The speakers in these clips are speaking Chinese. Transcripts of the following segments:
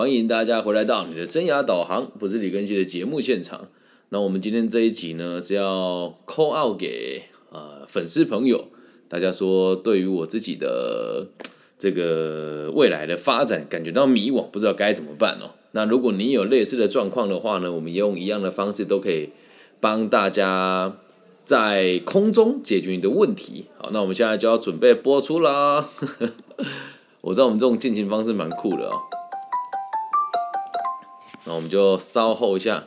欢迎大家回来到你的生涯导航，不是李根熙的节目现场。那我们今天这一集呢，是要 call out 给呃粉丝朋友，大家说对于我自己的这个未来的发展感觉到迷惘，不知道该怎么办哦。那如果你有类似的状况的话呢，我们用一样的方式都可以帮大家在空中解决你的问题。好，那我们现在就要准备播出啦。我知道我们这种进行方式蛮酷的哦。那我们就稍后一下。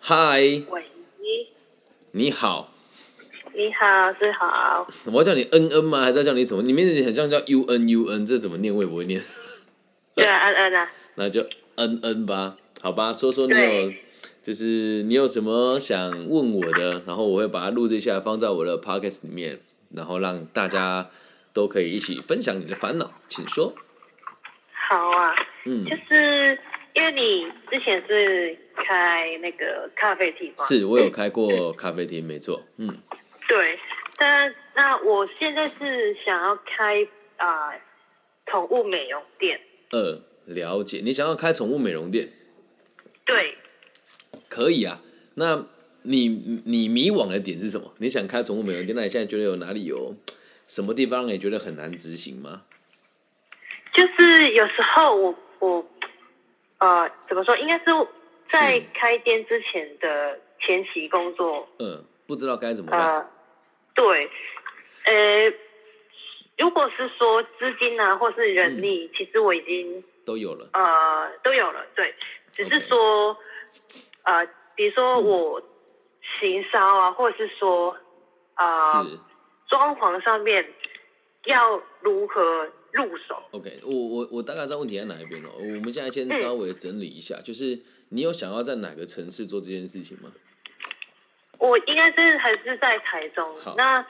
嗨，喂，你好，你好，是好，我要叫你恩恩吗？还是要叫你什么？你名字很像叫 U N U N，这怎么念我也不会念。对啊，恩恩啊，那就恩恩吧，好吧，说说你有，就是你有什么想问我的，然后我会把它录制下来放在我的 podcast 里面，然后让大家都可以一起分享你的烦恼，请说。好啊，嗯就，是因为你之前是开那个咖啡厅嘛，是我有开过咖啡厅，没错，嗯，对，但那我现在是想要开啊宠、物美容店，呃，了解，你想要开宠物美容店，对，可以啊。那你你迷惘的点是什么？你想开宠物美容店，那你现在觉得有哪里有什么地方你觉得很难执行吗？就是有时候我我呃怎么说，应该是在开店之前的前期工作，嗯，不知道该怎么办。呃，对，呃，如果是说资金啊，或是人力，其实我已经都有了，呃都有了，对，只是说呃，比如说我行销啊，或者是说啊、是。装潢上面要如何入手？OK。我我我大概知道问题在哪一边了。我们现在先嗯稍微整理一下，就是你有想要在哪个城市做这件事情吗？我应该是还是在台中好，那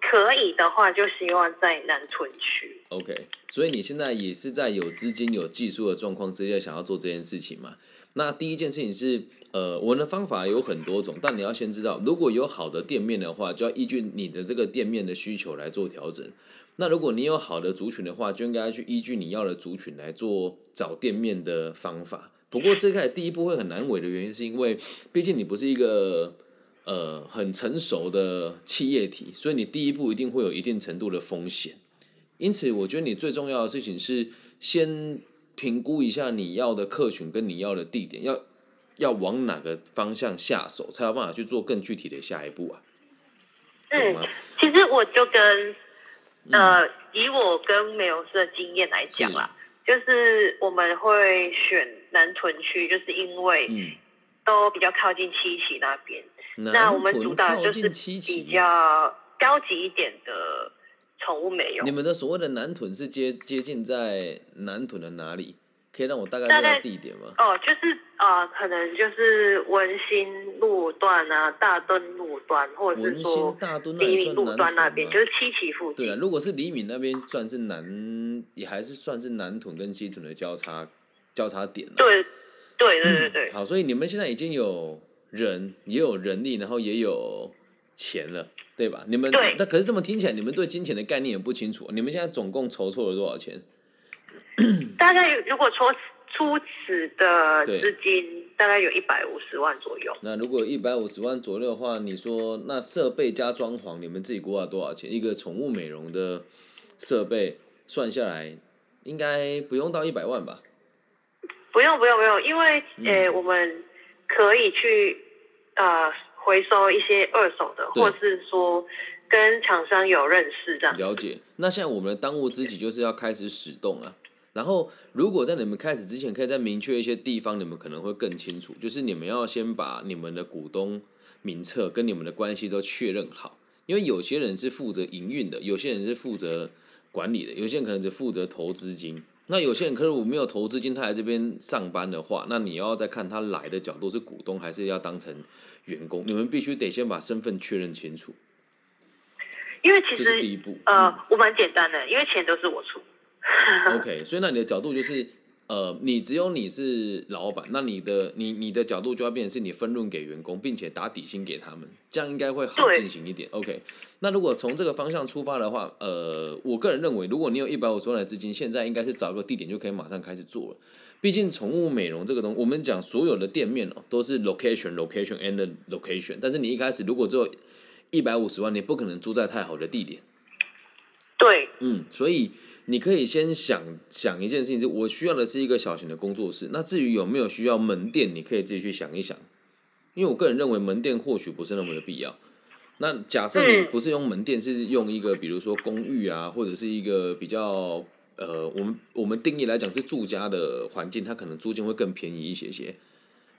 可以的话，就希望在南屯区。OK，所以你现在也是在有资金、有技术的状况之下想要做这件事情嘛？那第一件事情是，呃，我的方法有很多种，但你要先知道，如果有好的店面的话，就要依据你的这个店面的需求来做调整。那如果你有好的族群的话，就应该去依据你要的族群来做找店面的方法。不过这个第一步会很难为的原因，是因为毕竟你不是一个呃很成熟的企业体，所以你第一步一定会有一定程度的风险。因此，我觉得你最重要的事情是先评估一下你要的客群跟你要的地点，要要往哪个方向下手，才有办法去做更具体的下一步啊。懂嗯，其实我就跟呃，以我跟美容师的经验来讲啦，就是我们会选南屯区，就是因为嗯，都比较靠近七期那边。那我们主打就是比，较高级一点的宠物美容你。们的所谓的南屯是接接近在南屯的哪里？可以让我大概知道地点吗？哦，就是呃，可能就是文心路段啊、大墩路段，或者文心是说大墩那黎明路段那边，就是七期附近。对了，如果是黎敏那边算是南，也还是算是南屯跟西屯的交叉交叉点、啊。对，对对对对，好，所以你们现在已经有人，也有人力，然后也有钱了，对吧？你们对那可是这么听起来，你们对金钱的概念也不清楚。你们现在总共筹措了多少钱？大概如果说初始的资金，大概有一百五十万左右。那如果一百五十万左右的话，你说那设备加装潢，你们自己估了多少钱？一个宠物美容的设备算下来，应该不用到一百万吧？不用不用不用，因为嗯呃，我们可以去呃回收一些二手的，对或是说跟厂商有认识这样。了解。那现在我们的当务之急就是要开始使动啊。然后，如果在你们开始之前，可以再明确一些地方，你们可能会更清楚。就是你们要先把你们的股东名册跟你们的关系都确认好，因为有些人是负责营运的，有些人是负责管理的，有些人可能只负责投资金。那有些人可能我没有投资金，他来这边上班的话，那你要再看他来的角度是股东还是要当成员工，你们必须得先把身份确认清楚，因为其实第一步。呃，我蛮简单的，因为钱都是我出。OK，所以那你的角度就是，呃，你只有你是老板，那你的你你的角度就要变成是你分润给员工，并且打底薪给他们，这样应该会好进行一点。OK，那如果从这个方向出发的话，呃，我个人认为，如果你有一百五十万的资金，现在应该是找个地点就可以马上开始做了。毕竟宠物美容这个东西，我们讲所有的店面哦，都是 location location and location。但是你一开始如果只有一百五十万，你不可能住在太好的地点。对，嗯，所以你可以先想想一件事情，就我需要的是一个小型的工作室。那至于有没有需要门店，你可以自己去想一想。因为我个人认为门店或许不是那么的必要。那假设你不是用门店，是用一个比如说公寓啊，或者是一个比较。呃，我们我们定义来讲是住家的环境，它可能租金会更便宜一些些，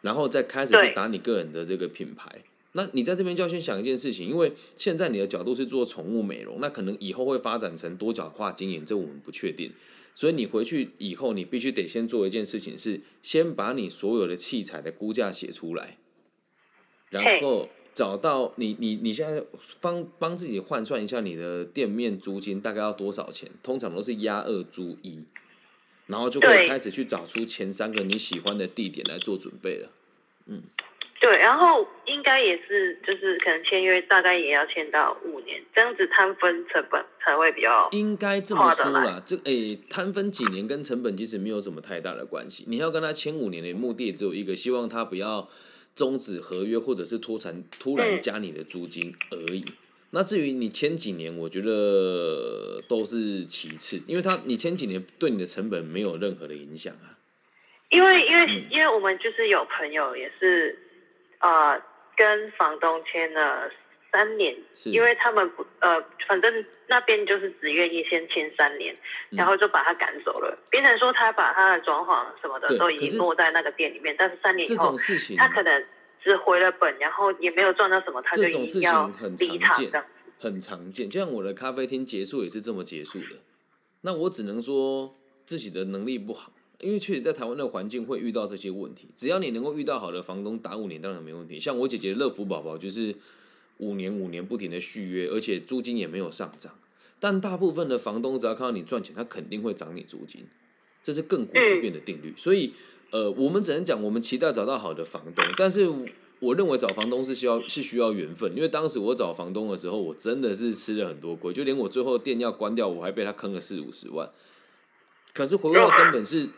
然后再开始去打你个人的这个品牌。那你在这边就要先想一件事情，因为现在你的角度是做宠物美容，那可能以后会发展成多角化经营，这我们不确定。所以你回去以后，你必须得先做一件事情，是先把你所有的器材的估价写出来，然后。找到你，你你现在帮帮自己换算一下你的店面租金大概要多少钱？通常都是押二租一，然后就可以开始去找出前三个你喜欢的地点来做准备了。嗯，对，然后应该也是，就是可能签约大概也要签到五年，这样子摊分成本才会比较。应该这么说啦，这诶摊分几年跟成本其实没有什么太大的关系。你要跟他签五年的目的只有一个，希望他不要。终止合约，或者是突然突然加你的租金而已。那至于你签几年，我觉得都是其次，因为他你签几年对你的成本没有任何的影响啊。因为因为因为我们就是有朋友也是，呃，跟房东签了。三年，因为他们不呃，反正那边就是只愿意先签三年，然后就把他赶走了。别人说他把他的装潢什么的都已经落在那个店里面，但是三年以后，他可能只回了本，然后也没有赚到什么，他就一定要离场的。很常见，就像我的咖啡厅结束也是这么结束的。那我只能说自己的能力不好，因为确实在台湾的环境会遇到这些问题。只要你能够遇到好的房东，打五年当然没问题。像我姐姐乐福宝宝就是。五年五年不停的续约，而且租金也没有上涨。但大部分的房东只要看到你赚钱，他肯定会涨你租金，这是亘古不变的定律。所以，呃，我们只能讲，我们期待找到好的房东。但是，我认为找房东是需要是需要缘分，因为当时我找房东的时候，我真的是吃了很多亏，就连我最后店要关掉，我还被他坑了四五十万。可是回归到根本是，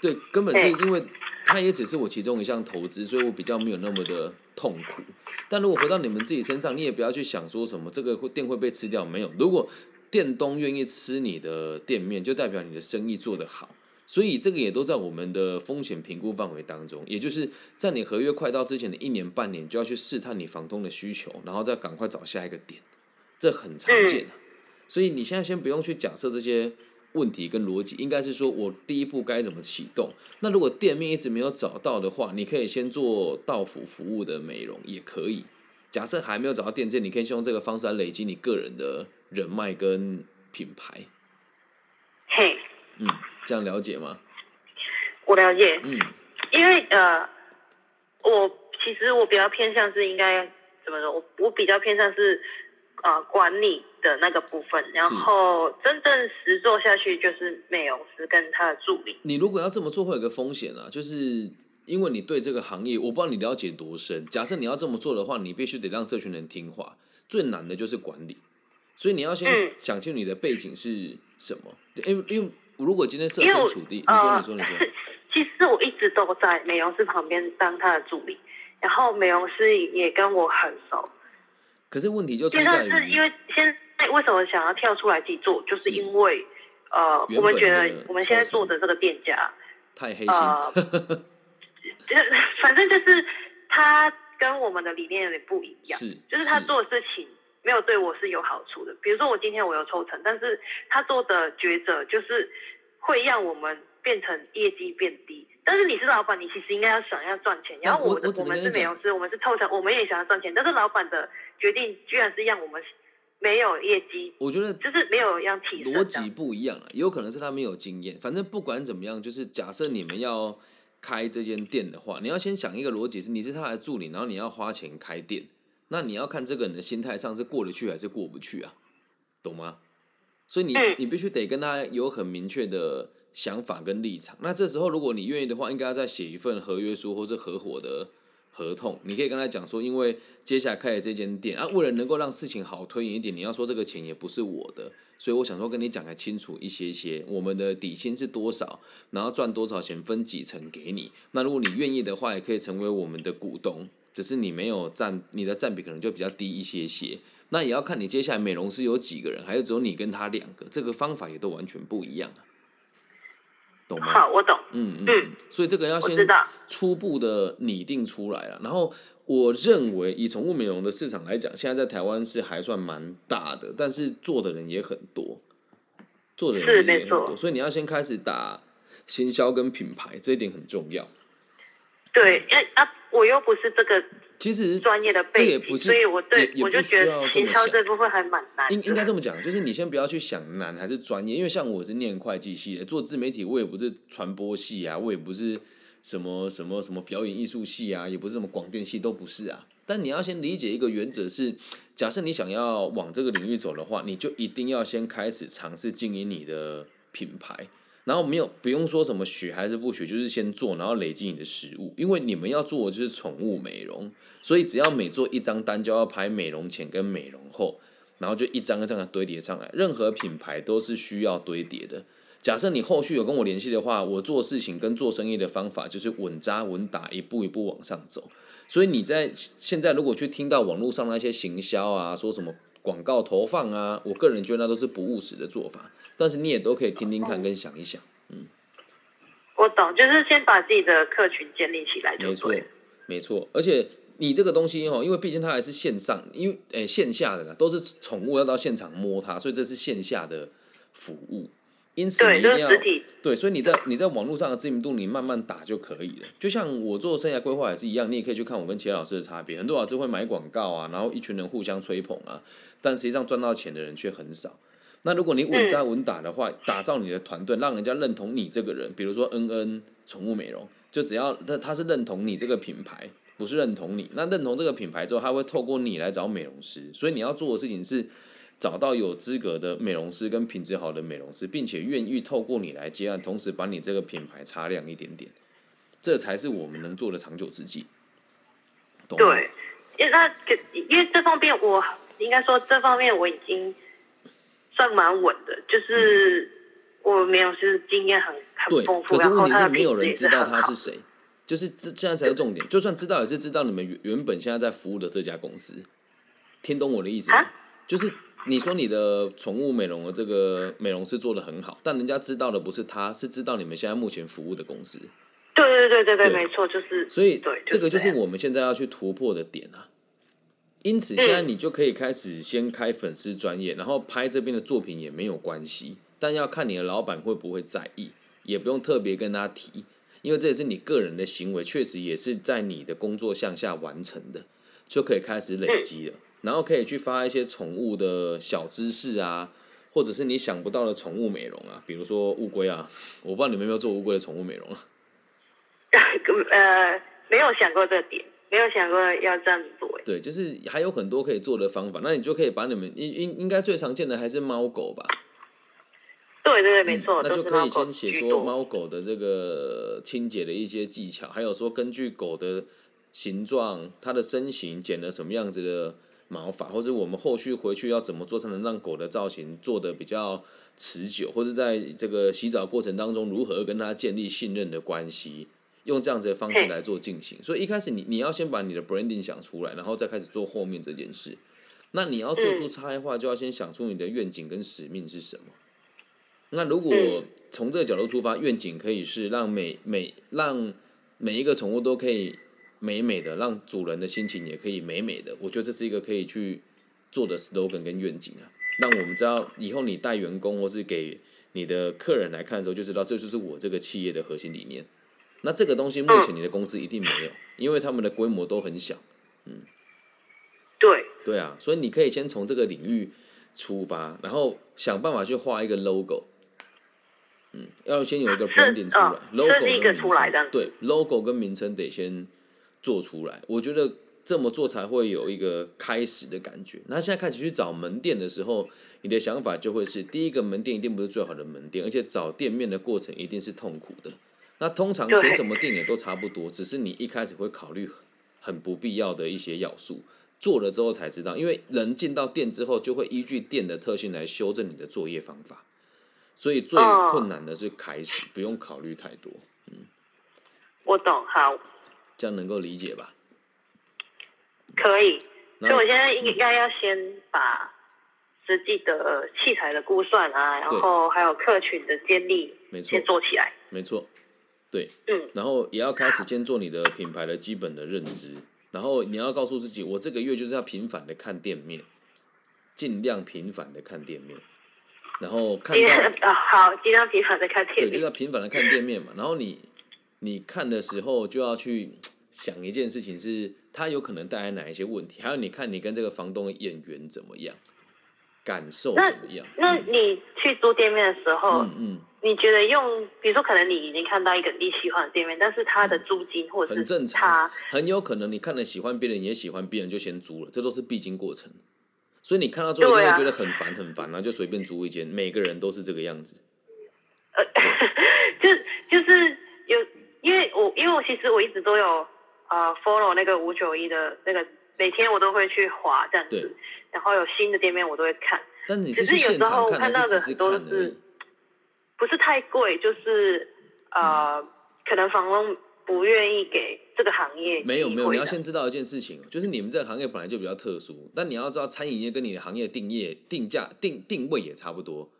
对，根本是因为。它也只是我其中一项投资，所以我比较没有那么的痛苦。但如果回到你们自己身上，你也不要去想说什么这个店会被吃掉，没有。如果店东愿意吃你的店面，就代表你的生意做得好。所以这个也都在我们的风险评估范围当中，也就是在你合约快到之前的一年半年，就要去试探你房东的需求，然后再赶快找下一个点，这很常见。所以你现在先不用去假设这些。问题跟逻辑应该是说，我第一步该怎么启动？那如果店面一直没有找到的话，你可以先做到府服务的美容也可以。假设还没有找到店建，你可以先用这个方式来累积你个人的人脉跟品牌。嘿，嗯，这样了解吗？我了解。嗯，因为呃，我其实我比较偏向是应该怎么说？我我比较偏向是。呃，管理的那个部分，然后真正实做下去就是美容师跟他的助理。你如果要这么做，会有个风险啊，就是因为你对这个行业，我不知道你了解多深。假设你要这么做的话，你必须得让这群人听话。最难的就是管理，所以你要先想清你的背景是什么。因为因为如果今天设身处地，你说你说你说，其实我一直都在美容师旁边当他的助理，然后美容师也跟我很熟。可是问题就出在于，因为现在为什么想要跳出来自己做，就是因为呃，我们觉得我们现在做的这个店家太黑心，反正就是他跟我们的理念有点不一样，是，就是他做的事情没有对我是有好处的。比如说我今天我有抽成，但是他做的抉择就是会让我们变成业绩变低。但是你是老板，你其实应该要想要赚钱。然后我我们是美容师，我们是抽成，我们也想要赚钱。但是老板的决定居然是让我们没有业绩。我觉得就是没有要提逻辑不一样啊，也有可能是他没有经验。反正不管怎么样，就是假设你们要开这间店的话，你要先想一个逻辑是：你是他的助理，然后你要花钱开店，那你要看这个人的心态上是过得去还是过不去啊？懂吗？所以你你必须得跟他有很明确的。想法跟立场，那这时候如果你愿意的话，应该要再写一份合约书或是合伙的合同，你可以跟他讲说，因为接下来开的这间店啊，为了能够让事情好推演一点，你要说这个钱也不是我的，所以我想说跟你讲个清楚一些些，我们的底薪是多少，然后赚多少钱分几成给你。那如果你愿意的话，也可以成为我们的股东，只是你没有占你的占比可能就比较低一些些。那也要看你接下来美容师有几个人，还是只有你跟他两个，这个方法也都完全不一样。好，我懂。嗯嗯，所以这个要先初步的拟定出来了。然后我认为，以宠物美容的市场来讲，现在在台湾是还算蛮大的，但是做的人也很多，做的人也很多。所以你要先开始打行销跟品牌，这一点很重要。对，啊啊，我又不是这个。其实专业的背景，所以我对我就觉得营销这部分还蛮难。应应该这么讲，就是你先不要去想难还是专业，因为像我是念会计系的，做自媒体我也不是传播系啊，我也不是什么什么什么表演艺术系啊，也不是什么广电系，都不是啊。但你要先理解一个原则是，假设你想要往这个领域走的话，你就一定要先开始尝试经营你的品牌。然后没有不用说什么学还是不学，就是先做，然后累积你的实物。因为你们要做的就是宠物美容，所以只要每做一张单就要拍美容前跟美容后，然后就一张一张的堆叠上来。任何品牌都是需要堆叠的。假设你后续有跟我联系的话，我做事情跟做生意的方法就是稳扎稳打，一步一步往上走。所以你在现在如果去听到网络上那些行销啊，说什么？广告投放啊，我个人觉得那都是不务实的做法，但是你也都可以听听看跟想一想，嗯。我懂，就是先把自己的客群建立起来没错，没错，而且你这个东西哦，因为毕竟它还是线上，因为诶线下的啦都是宠物要到现场摸它，所以这是线下的服务。因此你一定要对，所以你在你在网络上的知名度你慢慢打就可以了。就像我做生涯规划也是一样，你也可以去看我跟钱老师的差别。很多老师会买广告啊，然后一群人互相吹捧啊，但实际上赚到钱的人却很少。那如果你稳扎稳打的话，打造你的团队，让人家认同你这个人，比如说恩恩宠物美容，就只要他他是认同你这个品牌，不是认同你，那认同这个品牌之后，他会透过你来找美容师。所以你要做的事情是。找到有资格的美容师跟品质好的美容师，并且愿意透过你来接案，同时把你这个品牌擦亮一点点，这才是我们能做的长久之计。对，因为那因为这方面我应该说这方面我已经算蛮稳的，就是我美容师经验很很丰富，可是问题是没有人知道他是谁，就是这现在才是重点。就算知道，也是知道你们原原本现在在服务的这家公司，听懂我的意思吗？就是。你说你的宠物美容的这个美容师做的很好，但人家知道的不是他，是知道你们现在目前服务的公司。对对对对对，没错，就是。所以，这个就是我们现在要去突破的点啊。因此，现在你就可以开始先开粉丝专业，然后拍这边的作品也没有关系，但要看你的老板会不会在意，也不用特别跟他提，因为这也是你个人的行为，确实也是在你的工作项下完成的，就可以开始累积了。然后可以去发一些宠物的小知识啊，或者是你想不到的宠物美容啊，比如说乌龟啊，我不知道你们有没有做乌龟的宠物美容啊？呃，没有想过这点，没有想过要这样子做。对，就是还有很多可以做的方法，那你就可以把你们应应应该最常见的还是猫狗吧？对对对，没错，那就可以先写说猫狗的这个清洁的一些技巧，还有说根据狗的形状、它的身形剪了什么样子的。毛发，或者我们后续回去要怎么做才能让狗的造型做的比较持久，或者在这个洗澡过程当中如何跟它建立信任的关系，用这样子的方式来做进行。所以一开始你你要先把你的 branding 想出来，然后再开始做后面这件事。那你要做出差异化，就要先想出你的愿景跟使命是什么。那如果从这个角度出发，愿景可以是让每每让每一个宠物都可以。美美的，让主人的心情也可以美美的。我觉得这是一个可以去做的 slogan 跟愿景啊，让我们知道以后你带员工或是给你的客人来看的时候，就知道这就是我这个企业的核心理念。那这个东西目前你的公司一定没有，因为他们的规模都很小。嗯，对，对啊，所以你可以先从这个领域出发，然后想办法去画一个 logo。嗯，要先有一个 branding 出来，logo 跟名称，对，logo 跟名称得先。做出来，我觉得这么做才会有一个开始的感觉。那现在开始去找门店的时候，你的想法就会是：第一个门店一定不是最好的门店，而且找店面的过程一定是痛苦的。那通常选什么店也都差不多，只是你一开始会考虑很不必要的一些要素。做了之后才知道，因为人进到店之后，就会依据店的特性来修正你的作业方法。所以最困难的是开始，不用考虑太多。嗯，我懂，好，这样能够理解吧？可以。所以我现在应该要先把实际的器材的估算啊，然后还有客群的建立，没错，先做起来。没错，对，嗯，然后也要开始先做你的品牌的基本的认知。然后你要告诉自己，我这个月就是要频繁的看店面，尽量频繁的看店面，然后看到 啊好，尽量频繁的看店面，对，就要频繁的看店面嘛。然后你你看的时候就要去想一件事情，是它有可能带来哪一些问题，还有你看你跟这个房东的眼缘怎么样，感受怎么样？那你去租店面的时候，嗯嗯。你觉得用，比如说，可能你已经看到一个你喜欢的店面，但是它的租金或者是正常很有可能你看了喜欢，别人也喜欢，别人就先租了，这都是必经过程。所以你看到最后一定会觉得很烦很烦，然后就随便租一间，每个人都是这个样子。呃，就就是有，因为我因为我其实我一直都有呃 follow 那个五九一的那个，每天我都会去划这样子，然后有新的店面我都会看。但你是去现场看的，只是。不是太贵，就是呃，可能房东不愿意给这个行业。没有没有，你要先知道一件事情，就是你们这个行业本来就比较特殊，但你要知道，餐饮业跟你的行业定业、定价、定定位也差不多，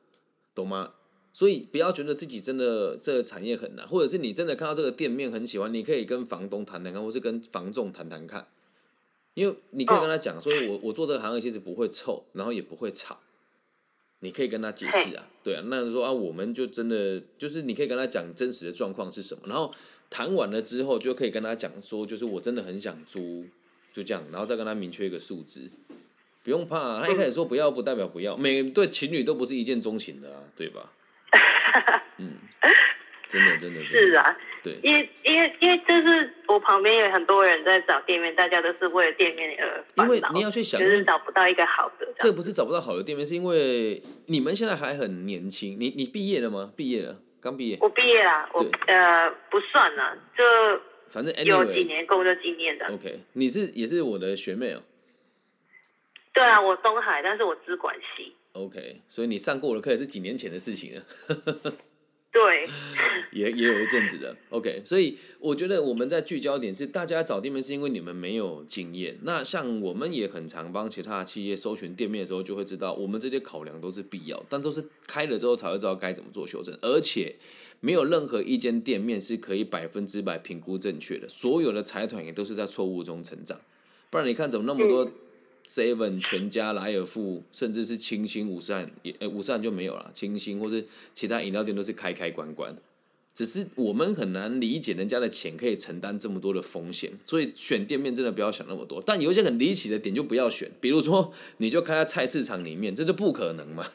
懂吗？所以不要觉得自己真的这个产业很难，或者是你真的看到这个店面很喜欢，你可以跟房东谈谈看，或是跟房仲谈谈看，因为你可以跟他讲，所以我我做这个行业其实不会臭，然后也不会吵。你可以跟他解释啊，对啊，那说啊，我们就真的就是你可以跟他讲真实的状况是什么，然后谈完了之后就可以跟他讲说，就是我真的很想租，就这样，然后再跟他明确一个数字，不用怕，他一开始说不要不代表不要，每对情侣都不是一见钟情的啊，对吧？嗯。真的，真的，是啊，对，因为因为因为就是我旁边有很多人在找店面，大家都是为了店面而因为你要去想，就是找不到一个好的。这不是找不到好的店面，是因为你们现在还很年轻。你你毕业了吗？毕业了，刚毕业。我毕业了，我呃不算了，就反正有几年工作经验的。OK，你是也是我的学妹哦。对啊，我东海，但是我资管系。OK，所以你上过我的课也是几年前的事情了。对，也也有一阵子了。OK，所以我觉得我们在聚焦点是，大家找店面是因为你们没有经验。那像我们也很常帮其他企业搜寻店面的时候，就会知道我们这些考量都是必要，但都是开了之后才会知道该怎么做修正。而且没有任何一间店面是可以百分之百评估正确的，所有的财团也都是在错误中成长。不然你看，怎么那么多？seven 全家莱尔富，甚至是清新五善也，诶五善就没有了。清新或是其他饮料店都是开开关关，只是我们很难理解人家的钱可以承担这么多的风险，所以选店面真的不要想那么多。但有一些很离奇的点就不要选，比如说你就开在菜市场里面，这就不可能嘛。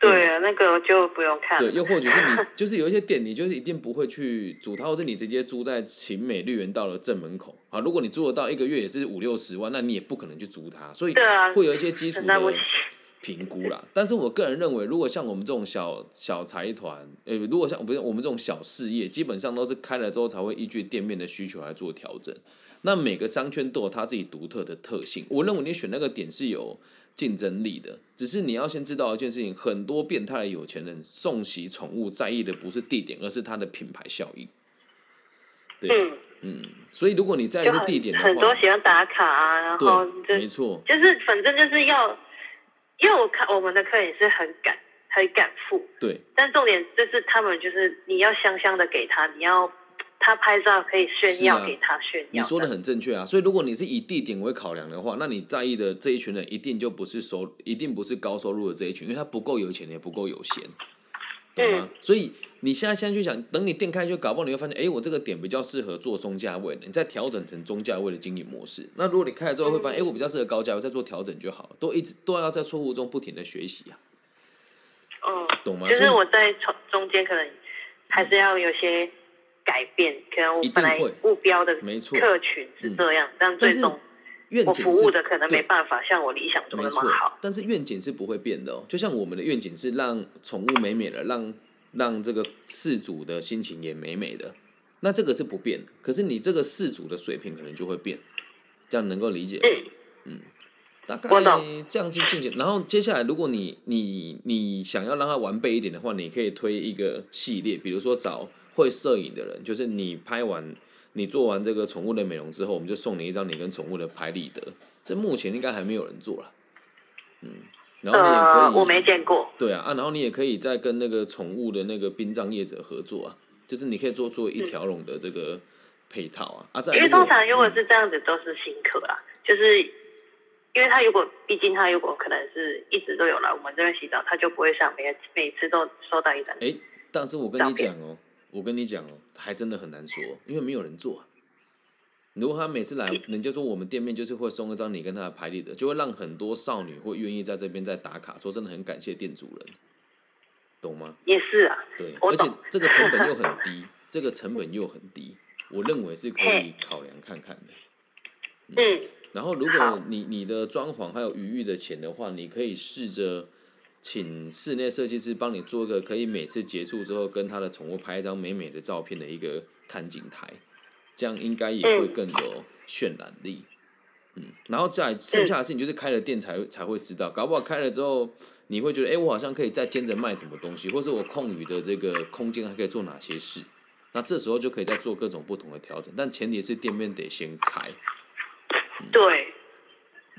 对啊，那个就不用看。对，又或者是你 就是有一些店，你就是一定不会去租它，或是你直接租在晴美绿园道的正门口啊。如果你租得到一个月也是五六十万，那你也不可能去租它，所以会有一些基础的 评估啦。但是我个人认为，如果像我们这种小小财团，呃，如果像不是我们这种小事业，基本上都是开了之后才会依据店面的需求来做调整。那每个商圈都有它自己独特的特性，我认为你选那个点是有。竞争力的，只是你要先知道一件事情：很多变态的有钱人送喜宠物，在意的不是地点，而是它的品牌效益。对，嗯，所以如果你在意是地点的话，很多喜欢打卡啊，然后没错，就是反正就是要，因为我看我们的客人也是很敢，很敢付。对，但重点就是他们就是你要香香的给他，你要。他拍照可以炫耀给他炫耀。你说的很正确啊，所以如果你是以地点为考量的话，那你在意的这一群人一定就不是收，一定不是高收入的这一群，因为他不够有钱，也不够有闲，懂吗？所以你现在现在去想，等你店开就搞不好你会发现，哎，我这个点比较适合做中价位的，你再调整成中价位的经营模式。那如果你开了之后会发现，哎，我比较适合高价位，再做调整就好了，都一直都要在错误中不停的学习啊。哦，懂吗？就是我在中中间可能还是要有些。改变可能我本来目标的客群是这样，但最终我服务的可能没办法像我理想中那么好。但是愿景是不会变的哦，就像我们的愿景是让宠物美美的，让让这个事主的心情也美美的。那这个是不变的，可是你这个事主的水平可能就会变，这样能够理解吗？嗯，大概这样去进行。然后接下来，如果你你你想要让它完备一点的话，你可以推一个系列，比如说找会摄影的人，就是你拍完你做完这个宠物的美容之后，我们就送你一张你跟宠物的拍立得。这目前应该还没有人做了，嗯，然后你也可以，我没见过。对啊，啊，然后你也可以再跟那个宠物的那个殡葬业者合作啊。就是你可以做出一条龙的这个配套啊，啊，因为通常如果是这样子都是新客啊，就是因为他如果毕竟他如果可能是一直都有来我们这边洗澡，他就不会像每每次都收到一张。哎，但是我跟你讲哦，我跟你讲哦，还真的很难说，因为没有人做。如果他每次来，人家说我们店面就是会送一张你跟他的牌立的，就会让很多少女会愿意在这边再打卡，说真的很感谢店主人。懂吗？也是啊，对，而且这个成本又很低，这个成本又很低，我认为是可以考量看看的。嗯，然后如果你你的装潢还有余裕的钱的话，你可以试着请室内设计师帮你做一个可以每次结束之后跟他的宠物拍一张美美的照片的一个看景台，这样应该也会更有渲染力。嗯，然后再剩下的事情就是开了店才才会知道，搞不好开了之后。你会觉得，哎，我好像可以再兼着卖什么东西，或是我空余的这个空间还可以做哪些事？那这时候就可以再做各种不同的调整，但前提是店面得先开。对，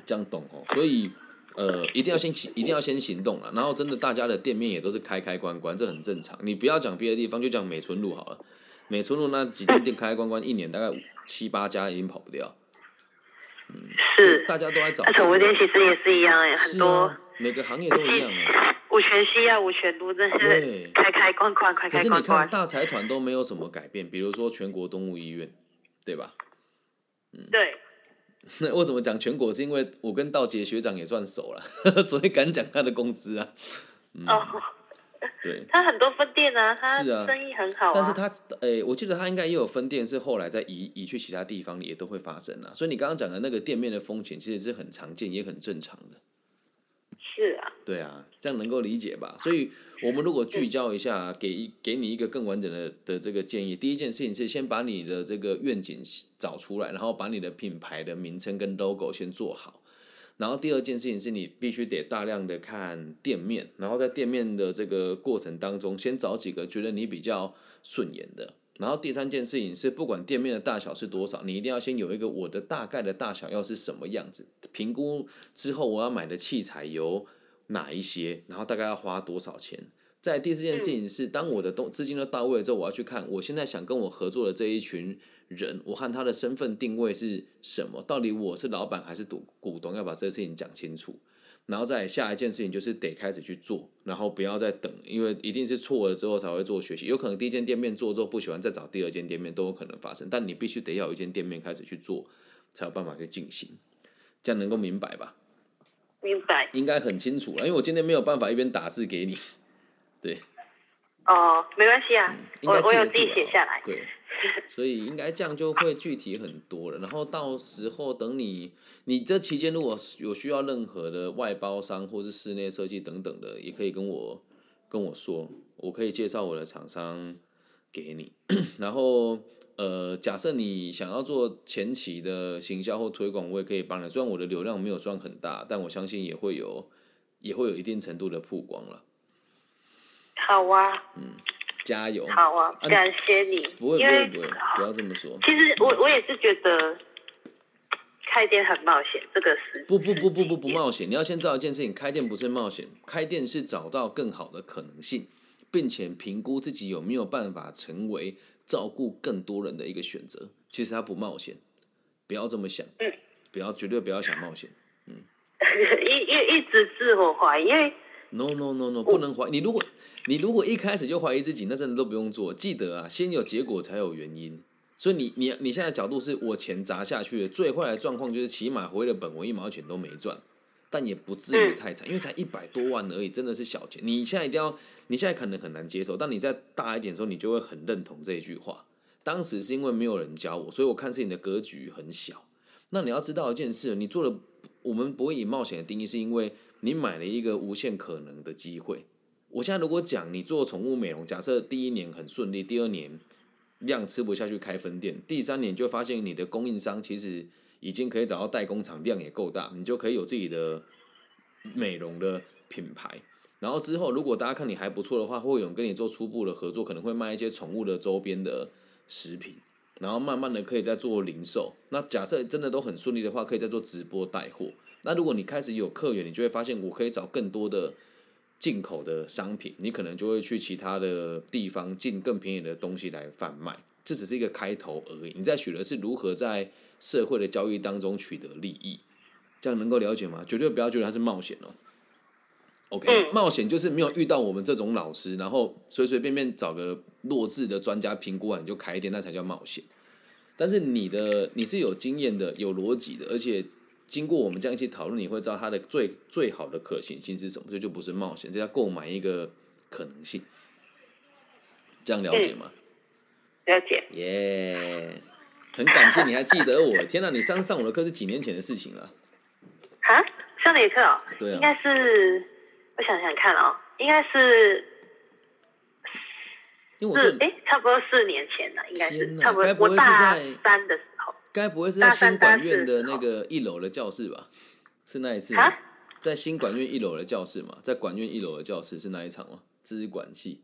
这样懂哦。所以，呃，一定要先行，一定要先行动了。然后，真的大家的店面也都是开开关关，这很正常。你不要讲别的地方，就讲美村路好了。美村路那几间店开开关关，一年大概七八家，已经跑不掉。嗯，是，大家都在找。宠物店其实也是一样哎，很多。每个行业都一样啊，五泉西啊，五全都真是开开关关，开开关关。可是你看大财团都没有什么改变，比如说全国动物医院，对吧？嗯，对。那为什么讲全国？是因为我跟道杰学长也算熟了，所以敢讲他的公司啊。哦，对。他很多分店啊，他生意很好。但是他，诶，我记得他应该也有分店，是后来在移移去其他地方，也都会发生啊。所以你刚刚讲的那个店面的风险，其实是很常见，也很正常的。对啊，这样能够理解吧？所以，我们如果聚焦一下，给一给你一个更完整的的这个建议。第一件事情是先把你的这个愿景找出来，然后把你的品牌的名称跟 logo 先做好。然后第二件事情是你必须得大量的看店面，然后在店面的这个过程当中，先找几个觉得你比较顺眼的。然后第三件事情是，不管店面的大小是多少，你一定要先有一个我的大概的大小要是什么样子。评估之后，我要买的器材有哪一些，然后大概要花多少钱。在第四件事情是，当我的东资金都到位之后，我要去看我现在想跟我合作的这一群人，我看他的身份定位是什么，到底我是老板还是股股东，要把这个事情讲清楚。然后再下一件事情就是得开始去做，然后不要再等，因为一定是错了之后才会做学习。有可能第一间店面做之后不喜欢，再找第二间店面都有可能发生。但你必须得要一间店面开始去做，才有办法去进行。这样能够明白吧？明白。应该很清楚了，因为我今天没有办法一边打字给你。对。哦，没关系啊，我我有自己写下来。对。所以应该这样就会具体很多了。然后到时候等你，你这期间如果有需要任何的外包商或是室内设计等等的，也可以跟我跟我说，我可以介绍我的厂商给你。然后呃，假设你想要做前期的行销或推广，我也可以帮你。虽然我的流量没有算很大，但我相信也会有也会有一定程度的曝光了。好啊。嗯。加油！好啊，感谢你。不会不会不会，不要这么说。其实我我也是觉得开店很冒险，这个是。不不不不不不冒险，你要先知道一件事情：开店不是冒险，开店是找到更好的可能性，并且评估自己有没有办法成为照顾更多人的一个选择。其实他不冒险，不要这么想。嗯。不要绝对不要想冒险。嗯。一一一直自我怀疑，因为。No no no no，不能怀你。如果你如果一开始就怀疑自己，那真的都不用做。记得啊，先有结果才有原因。所以你你你现在角度是我钱砸下去了，最坏的状况就是起码回了本，我一毛钱都没赚，但也不至于太惨，因为才一百多万而已，真的是小钱。你现在一定要，你现在可能很难接受，但你再大一点的时候，你就会很认同这一句话。当时是因为没有人教我，所以我看事情的格局很小。那你要知道一件事，你做的。我们不会以冒险的定义，是因为你买了一个无限可能的机会。我现在如果讲你做宠物美容，假设第一年很顺利，第二年量吃不下去开分店，第三年就发现你的供应商其实已经可以找到代工厂，量也够大，你就可以有自己的美容的品牌。然后之后，如果大家看你还不错的话，会有跟你做初步的合作，可能会卖一些宠物的周边的食品。然后慢慢的可以再做零售。那假设真的都很顺利的话，可以再做直播带货。那如果你开始有客源，你就会发现我可以找更多的进口的商品，你可能就会去其他的地方进更便宜的东西来贩卖。这只是一个开头而已。你在学的是如何在社会的交易当中取得利益，这样能够了解吗？绝对不要觉得它是冒险哦。OK，冒险就是没有遇到我们这种老师，然后随随便便找个弱智的专家评估完你就开店，那才叫冒险。但是你的你是有经验的、有逻辑的，而且经过我们这样一起讨论，你会知道它的最最好的可行性是什么，这就不是冒险，这叫购买一个可能性。这样了解吗？了解。耶，很感谢你还记得我。天哪，你上上我的课是几年前的事情了。啊，上的课哦？对啊，应该是。我想想看哦，应该是是哎，差不多四年前了，应该是差不多。我大三的时候，该不会是在新管院的那个一楼的教室吧？是那一次吗？在新管院一楼的教室嘛，在管院一楼的教室是那一场吗？资管系。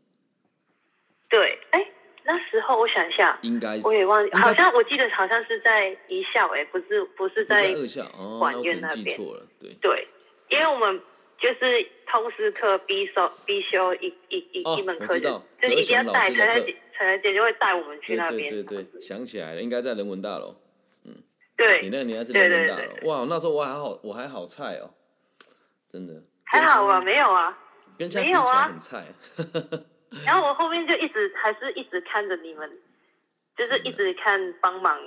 对，哎，那时候我想一下，应该我也忘记，好像我记得好像是在一校，哎，不是不是在二校哦，那边。错了，对对，因为我们。就是通识课必修必修一一一一门课，就一定要带陈陈姐陈陈姐就会带我们去那边。对对对，想起来了，应该在人文大楼。嗯，对，你那个年代是人文大楼。哇，那时候我还好，我还好菜哦，真的。还好啊，没有啊，跟现在比起来很菜。然后我后面就一直还是一直看着你们，就是一直看帮忙。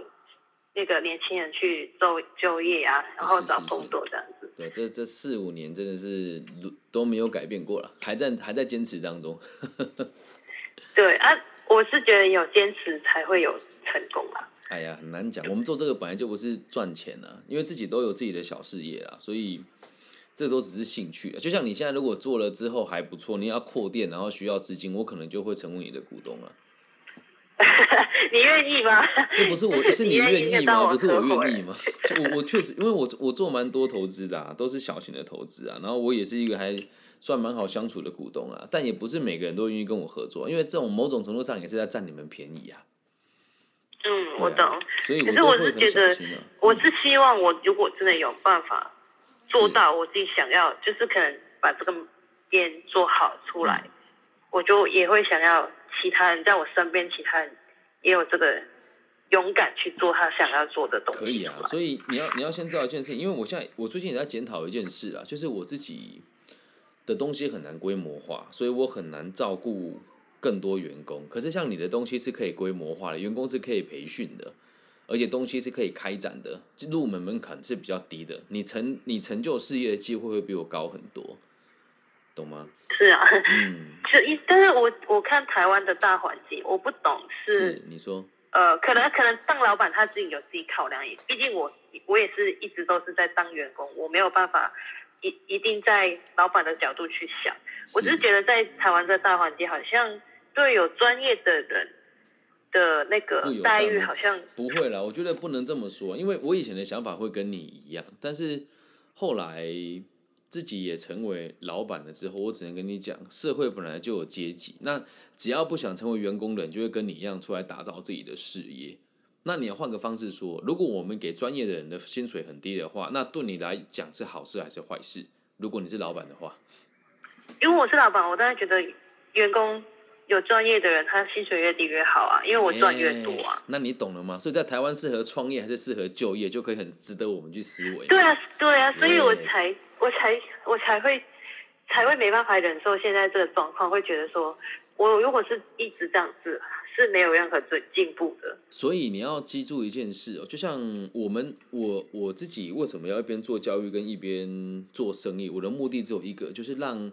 那个年轻人去就就业啊，然后找工作这样子。对，这这四五年真的是都没有改变过了，还在还在坚持当中。对啊，我是觉得有坚持才会有成功啊。哎呀，很难讲。我们做这个本来就不是赚钱啊，因为自己都有自己的小事业啊，所以这都只是兴趣就像你现在如果做了之后还不错，你要扩店，然后需要资金，我可能就会成为你的股东了。你愿意吗？这不是我，是你愿意吗？不是我愿意吗？我我确实，因为我我做蛮多投资的，都是小型的投资啊。然后我也是一个还算蛮好相处的股东啊。但也不是每个人都愿意跟我合作，因为这种某种程度上也是在占你们便宜啊。嗯，我懂。所以，可是我是觉得，我是希望我如果真的有办法做到我自己想要，就是可能把这个店做好出来，我就也会想要。其他人在我身边，其他人也有这个勇敢去做他想要做的东西。可以啊，所以你要你要先知道一件事情，因为我现在我最近也在检讨一件事啊，就是我自己的东西很难规模化，所以我很难照顾更多员工。可是像你的东西是可以规模化的，员工是可以培训的，而且东西是可以开展的，入门门槛是比较低的，你成你成就事业的机会会比我高很多。懂吗？是啊，嗯，就一，但是我我看台湾的大环境，我不懂是你说，呃，可能可能当老板他自己有自己考量，也毕竟我我也是一直都是在当员工，我没有办法一一定在老板的角度去想，我只是觉得在台湾这大环境，好像对有专业的人的那个待遇好像不会啦，我觉得不能这么说，因为我以前的想法会跟你一样，但是后来。自己也成为老板了之后，我只能跟你讲，社会本来就有阶级。那只要不想成为员工的人，就会跟你一样出来打造自己的事业。那你要换个方式说，如果我们给专业的人的薪水很低的话，那对你来讲是好事还是坏事？如果你是老板的话，因为我是老板，我当然觉得员工有专业的人，他薪水越低越好啊，因为我赚越多啊。那你懂了吗？所以在台湾适合创业还是适合就业，就可以很值得我们去思维。对啊，对啊，所以我才。我才我才会才会没办法忍受现在这个状况，会觉得说，我如果是一直这样子，是没有任何进进步的。所以你要记住一件事哦，就像我们我我自己为什么要一边做教育跟一边做生意？我的目的只有一个，就是让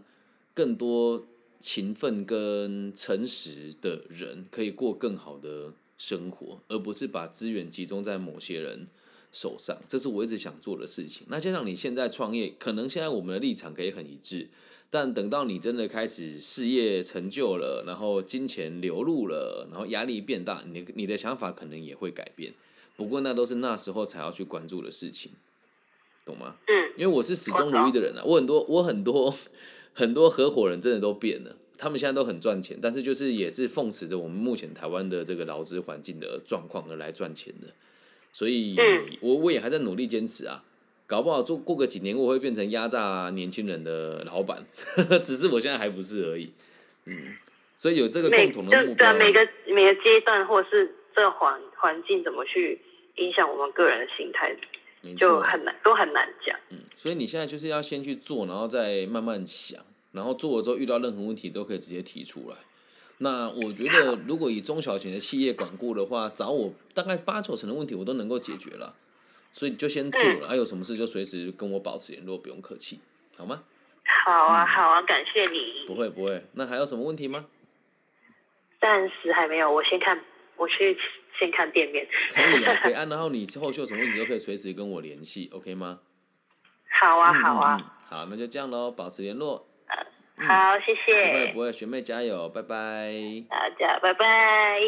更多勤奋跟诚实的人可以过更好的生活，而不是把资源集中在某些人。手上，这是我一直想做的事情。那加上你现在创业，可能现在我们的立场可以很一致，但等到你真的开始事业成就了，然后金钱流入了，然后压力变大，你你的想法可能也会改变。不过那都是那时候才要去关注的事情，懂吗？嗯，因为我是始终如一的人啊，我很多我很多很多合伙人真的都变了。他们现在都很赚钱，但是就是也是奉持着我们目前台湾的这个劳资环境的状况而来赚钱的，所以我我也还在努力坚持啊，搞不好做过个几年我会变成压榨年轻人的老板，只是我现在还不是而已，嗯，所以有这个共同的目标，每个每个阶段或是这环环境怎么去影响我们个人的心态，就很难都很难讲，嗯，所以你现在就是要先去做，然后再慢慢想。然后做了之后遇到任何问题都可以直接提出来。那我觉得如果以中小型的企业管顾的话，找我大概八九成的问题我都能够解决了。所以你就先做了，还有什么事就随时跟我保持联络，不用客气，好吗？好啊，好啊，感谢你。不会不会，那还有什么问题吗？暂时还没有，我先看，我去先看店面。可以啊，可以啊。然后你后续有什么问题都可以随时跟我联系，OK 吗？好啊，好啊。好，那就这样喽，保持联络。好，谢谢。不会不会，学妹加油，拜拜。大家拜拜。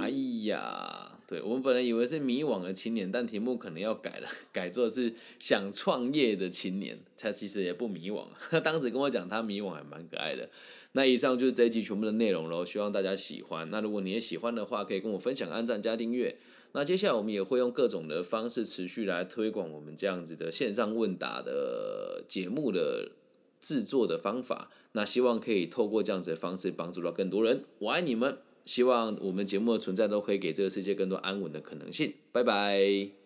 哎呀，对我们本来以为是迷惘的青年，但题目可能要改了，改作是想创业的青年。他其实也不迷惘，当时跟我讲他迷惘还蛮可爱的。那以上就是这一集全部的内容喽，希望大家喜欢。那如果你也喜欢的话，可以跟我分享、按赞、加订阅。那接下来我们也会用各种的方式持续来推广我们这样子的线上问答的节目的。制作的方法，那希望可以透过这样子的方式帮助到更多人。我爱你们，希望我们节目的存在都可以给这个世界更多安稳的可能性。拜拜。